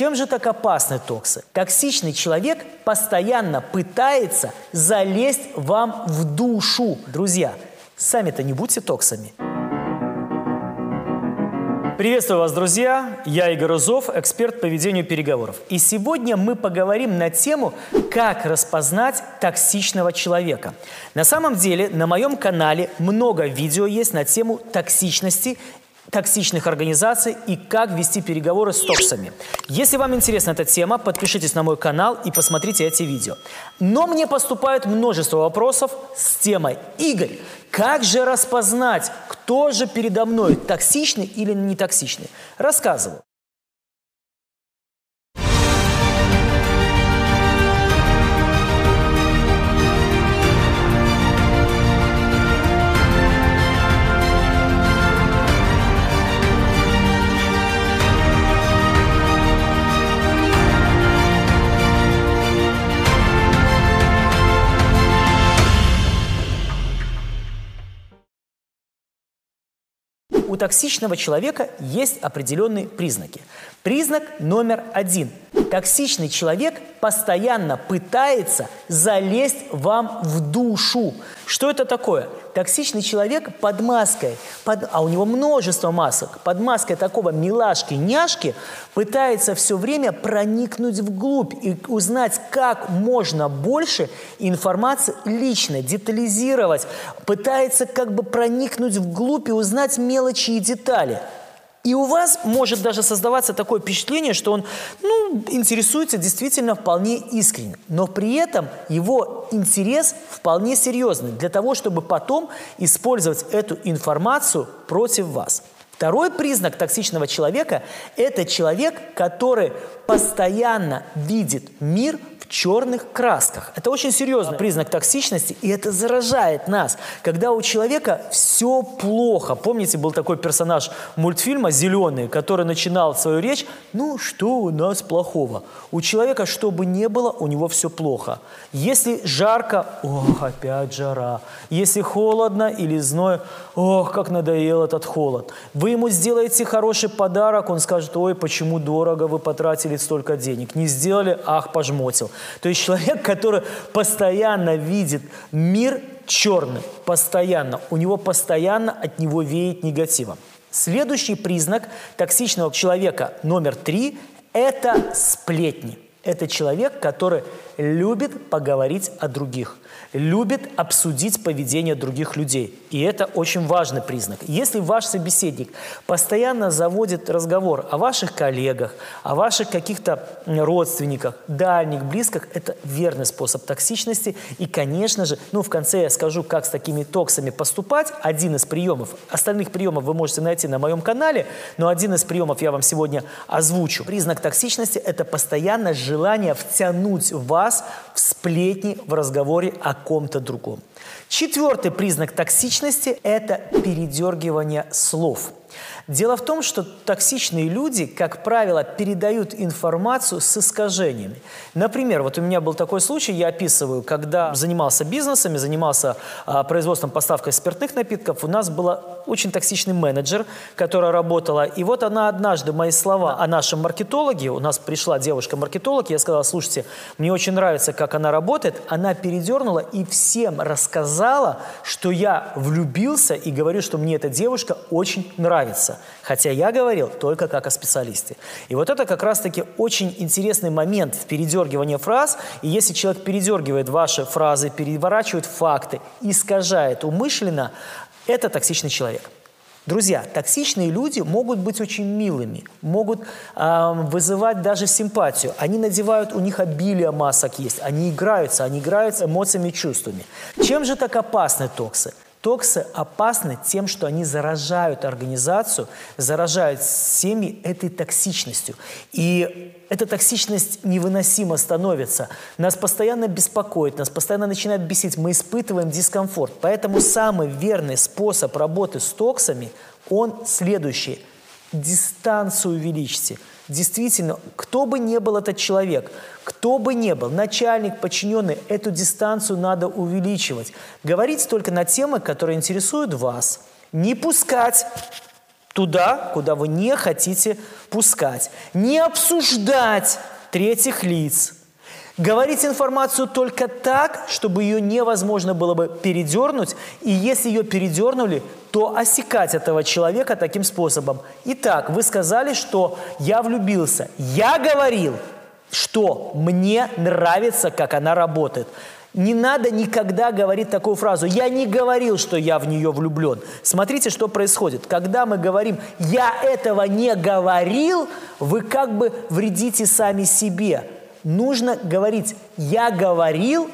Чем же так опасны токсы? Токсичный человек постоянно пытается залезть вам в душу. Друзья, сами-то не будьте токсами. Приветствую вас, друзья! Я Игорь Узов, эксперт по ведению переговоров. И сегодня мы поговорим на тему, как распознать токсичного человека. На самом деле на моем канале много видео есть на тему токсичности токсичных организаций и как вести переговоры с токсами. Если вам интересна эта тема, подпишитесь на мой канал и посмотрите эти видео. Но мне поступает множество вопросов с темой «Игорь, как же распознать, кто же передо мной, токсичный или не токсичный?» Рассказываю. У токсичного человека есть определенные признаки. Признак номер один. Токсичный человек постоянно пытается залезть вам в душу. Что это такое? Токсичный человек под маской, под, а у него множество масок, под маской такого милашки-няшки пытается все время проникнуть вглубь и узнать как можно больше информации лично, детализировать, пытается как бы проникнуть вглубь и узнать мелочи и детали – и у вас может даже создаваться такое впечатление, что он ну, интересуется действительно вполне искренне. Но при этом его интерес вполне серьезный для того, чтобы потом использовать эту информацию против вас. Второй признак токсичного человека – это человек, который постоянно видит мир черных красках. Это очень серьезный признак токсичности, и это заражает нас. Когда у человека все плохо. Помните, был такой персонаж мультфильма «Зеленый», который начинал свою речь «Ну, что у нас плохого?» У человека, что бы ни было, у него все плохо. Если жарко, ох, опять жара. Если холодно или зной, ох, как надоел этот холод. Вы ему сделаете хороший подарок, он скажет, ой, почему дорого вы потратили столько денег. Не сделали, ах, пожмотил. То есть человек, который постоянно видит мир черный, постоянно, у него постоянно от него веет негативом. Следующий признак токсичного человека номер три – это сплетни. Это человек, который любит поговорить о других – любит обсудить поведение других людей. И это очень важный признак. Если ваш собеседник постоянно заводит разговор о ваших коллегах, о ваших каких-то родственниках, дальних, близких, это верный способ токсичности. И, конечно же, ну, в конце я скажу, как с такими токсами поступать. Один из приемов. Остальных приемов вы можете найти на моем канале, но один из приемов я вам сегодня озвучу. Признак токсичности – это постоянное желание втянуть вас в сплетни в разговоре о ком-то другом. Четвертый признак токсичности – это передергивание слов – Дело в том, что токсичные люди, как правило, передают информацию с искажениями. Например, вот у меня был такой случай, я описываю, когда занимался бизнесами, занимался а, производством поставкой спиртных напитков, у нас была очень токсичный менеджер, которая работала, и вот она однажды мои слова о нашем маркетологе, у нас пришла девушка-маркетолог, я сказала, слушайте, мне очень нравится, как она работает, она передернула и всем рассказала, что я влюбился и говорю, что мне эта девушка очень нравится. Хотя я говорил только как о специалисте. И вот это как раз-таки очень интересный момент в передергивании фраз. И если человек передергивает ваши фразы, переворачивает факты, искажает умышленно, это токсичный человек. Друзья, токсичные люди могут быть очень милыми, могут э, вызывать даже симпатию. Они надевают, у них обилие масок есть, они играются, они играют эмоциями и чувствами. Чем же так опасны токсы? Токсы опасны тем, что они заражают организацию, заражают семьи этой токсичностью. И эта токсичность невыносимо становится. Нас постоянно беспокоит, нас постоянно начинает бесить, мы испытываем дискомфорт. Поэтому самый верный способ работы с токсами, он следующий. Дистанцию увеличьте – действительно, кто бы ни был этот человек, кто бы ни был, начальник, подчиненный, эту дистанцию надо увеличивать. Говорить только на темы, которые интересуют вас. Не пускать туда, куда вы не хотите пускать. Не обсуждать третьих лиц. Говорить информацию только так, чтобы ее невозможно было бы передернуть, и если ее передернули, то осекать этого человека таким способом. Итак, вы сказали, что я влюбился. Я говорил, что мне нравится, как она работает. Не надо никогда говорить такую фразу. Я не говорил, что я в нее влюблен. Смотрите, что происходит. Когда мы говорим «я этого не говорил», вы как бы вредите сами себе. Нужно говорить «я говорил»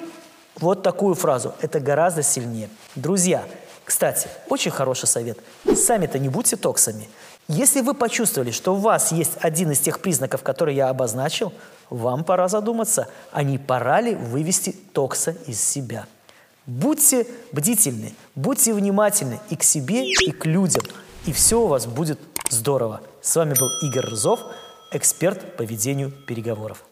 вот такую фразу. Это гораздо сильнее. Друзья, кстати, очень хороший совет. Сами-то не будьте токсами. Если вы почувствовали, что у вас есть один из тех признаков, которые я обозначил, вам пора задуматься, а не пора ли вывести токса из себя. Будьте бдительны, будьте внимательны и к себе, и к людям, и все у вас будет здорово. С вами был Игорь Рызов, эксперт по ведению переговоров.